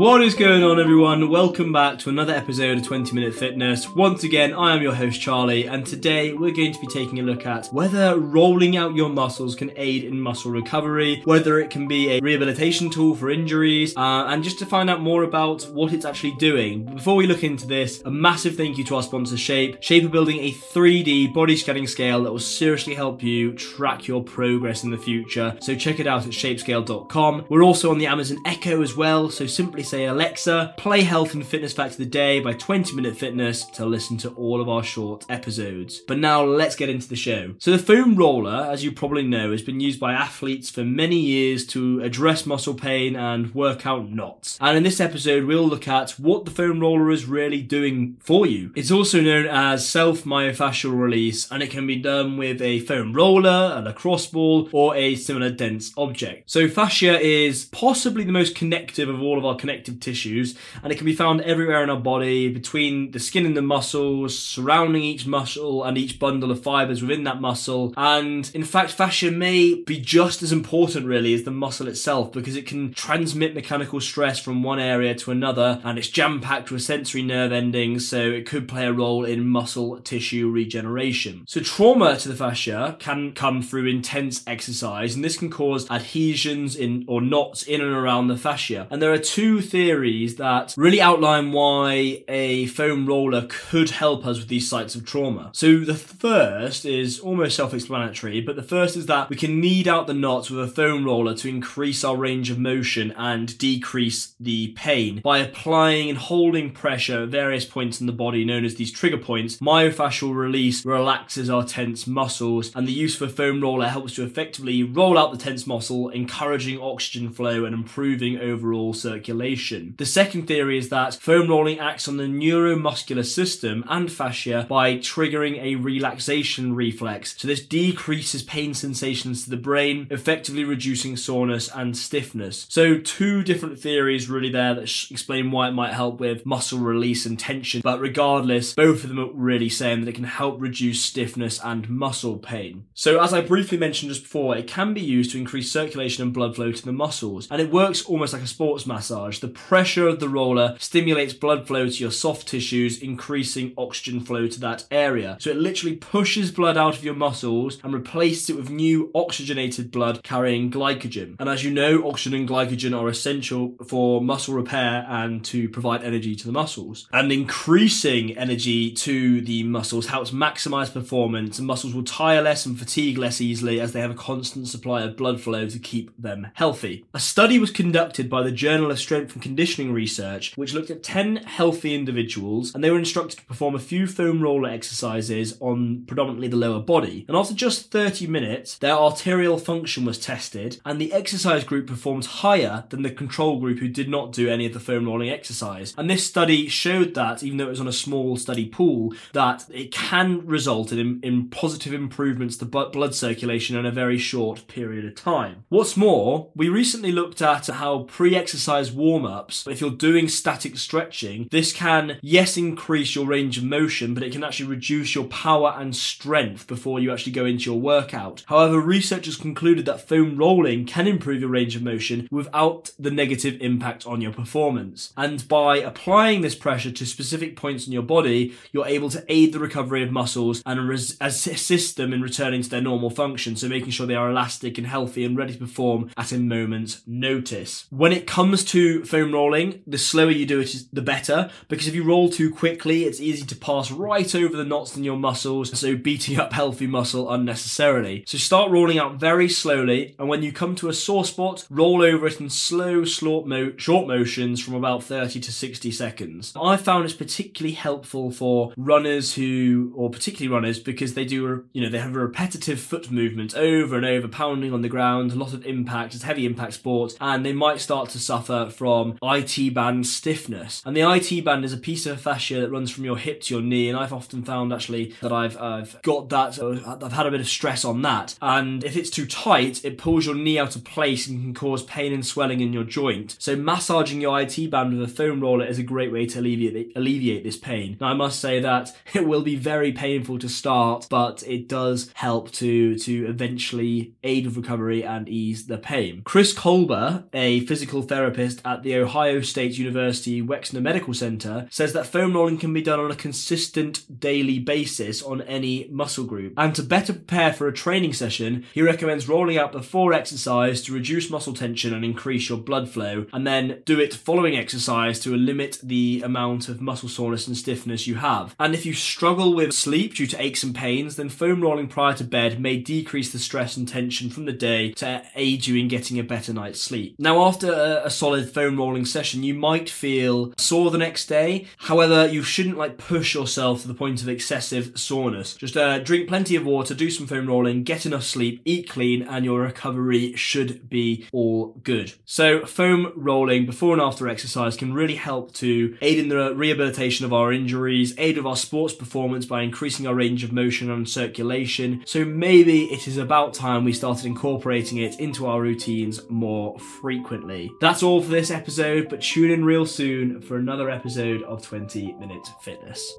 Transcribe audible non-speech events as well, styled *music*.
What is going on, everyone? Welcome back to another episode of 20 Minute Fitness. Once again, I am your host, Charlie, and today we're going to be taking a look at whether rolling out your muscles can aid in muscle recovery, whether it can be a rehabilitation tool for injuries, uh, and just to find out more about what it's actually doing. Before we look into this, a massive thank you to our sponsor, Shape. Shape are building a 3D body scanning scale that will seriously help you track your progress in the future. So check it out at shapescale.com. We're also on the Amazon Echo as well, so simply say, Alexa, play Health and Fitness facts of the Day by 20 Minute Fitness to listen to all of our short episodes. But now let's get into the show. So, the foam roller, as you probably know, has been used by athletes for many years to address muscle pain and work out knots. And in this episode, we'll look at what the foam roller is really doing for you. It's also known as self myofascial release, and it can be done with a foam roller, a lacrosse ball, or a similar dense object. So, fascia is possibly the most connective of all of our connective tissues, and it can be found everywhere in our body, between the skin and the muscles, surrounding each muscle and each bundle of fibers within that muscle. And in fact, fascia may be just as important, really, as the muscle itself, because it can transmit mechanical stress from one area to another, and it's jam packed with sensory nerve endings, so it could play a role in muscle tissue regeneration. So, trauma to the fascia can come through intense exercise, and this can cause adhesions in or knots in and around the fascia. And there are two theories that really outline why a foam roller could help us with these sites of trauma. So the first is almost self-explanatory, but the first is that we can knead out the knots with a foam roller to increase our range of motion and decrease the pain by applying and holding pressure at various points in the body known as these trigger points. Myofascial release relaxes our tense muscles and the use of a foam roller helps to effectively roll out the tense muscle, encouraging oxygen flow and improving overall circulation. The second theory is that foam rolling acts on the neuromuscular system and fascia by triggering a relaxation reflex. So this decreases pain sensations to the brain, effectively reducing soreness and stiffness. So two different theories really there that sh- explain why it might help with muscle release and tension. But regardless, both of them are really saying that it can help reduce stiffness and muscle pain. So as I briefly mentioned just before, it can be used to increase circulation and blood flow to the muscles, and it works almost like a sports massage. The pressure of the roller stimulates blood flow to your soft tissues, increasing oxygen flow to that area. So it literally pushes blood out of your muscles and replaces it with new oxygenated blood carrying glycogen. And as you know, oxygen and glycogen are essential for muscle repair and to provide energy to the muscles. And increasing energy to the muscles helps maximize performance, and muscles will tire less and fatigue less easily as they have a constant supply of blood flow to keep them healthy. A study was conducted by the Journal of Strength Conditioning Research, which looked at 10 healthy individuals, and they were instructed to perform a few foam roller exercises on predominantly the lower body. And after just 30 minutes, their arterial function was tested, and the exercise group performed higher than the control group who did not do any of the foam rolling exercise. And this study showed that, even though it was on a small study pool, that it can result in, in positive improvements to blood circulation in a very short period of time. What's more, we recently looked at how pre exercise warm ups, if you're doing static stretching, this can, yes, increase your range of motion, but it can actually reduce your power and strength before you actually go into your workout. However, researchers concluded that foam rolling can improve your range of motion without the negative impact on your performance. And by applying this pressure to specific points in your body, you're able to aid the recovery of muscles and res- assist them in returning to their normal function, so making sure they are elastic and healthy and ready to perform at a moment's notice. When it comes to foam rolling, the slower you do it, the better, because if you roll too quickly, it's easy to pass right over the knots in your muscles, so beating up healthy muscle unnecessarily. So start rolling out very slowly, and when you come to a sore spot, roll over it in slow, short, mo- short motions from about 30 to 60 seconds. I found it's particularly helpful for runners who, or particularly runners, because they do, you know, they have a repetitive foot movement over and over, pounding on the ground, a lot of impact, it's heavy impact sport, and they might start to suffer from IT band stiffness. And the IT band is a piece of fascia that runs from your hip to your knee, and I've often found actually that I've I've got that, I've had a bit of stress on that. And if it's too tight, it pulls your knee out of place and can cause pain and swelling in your joint. So massaging your IT band with a foam roller is a great way to alleviate alleviate this pain. Now I must say that *laughs* it will be very painful to start, but it does help to to eventually aid with recovery and ease the pain. Chris Kolba, a physical therapist at at the Ohio State University Wexner Medical Center says that foam rolling can be done on a consistent daily basis on any muscle group. And to better prepare for a training session, he recommends rolling out before exercise to reduce muscle tension and increase your blood flow, and then do it following exercise to limit the amount of muscle soreness and stiffness you have. And if you struggle with sleep due to aches and pains, then foam rolling prior to bed may decrease the stress and tension from the day to aid you in getting a better night's sleep. Now, after a, a solid foam rolling session, you might feel sore the next day. However, you shouldn't like push yourself to the point of excessive soreness. Just uh, drink plenty of water, do some foam rolling, get enough sleep, eat clean, and your recovery should be all good. So, foam rolling before and after exercise can really help to aid in the rehabilitation of our injuries, aid with our sports performance by increasing our range of motion and circulation. So, maybe it is about time we started incorporating it into our routines more frequently. That's all for this episode, but tune in real soon for another episode of 20 Minute Fitness.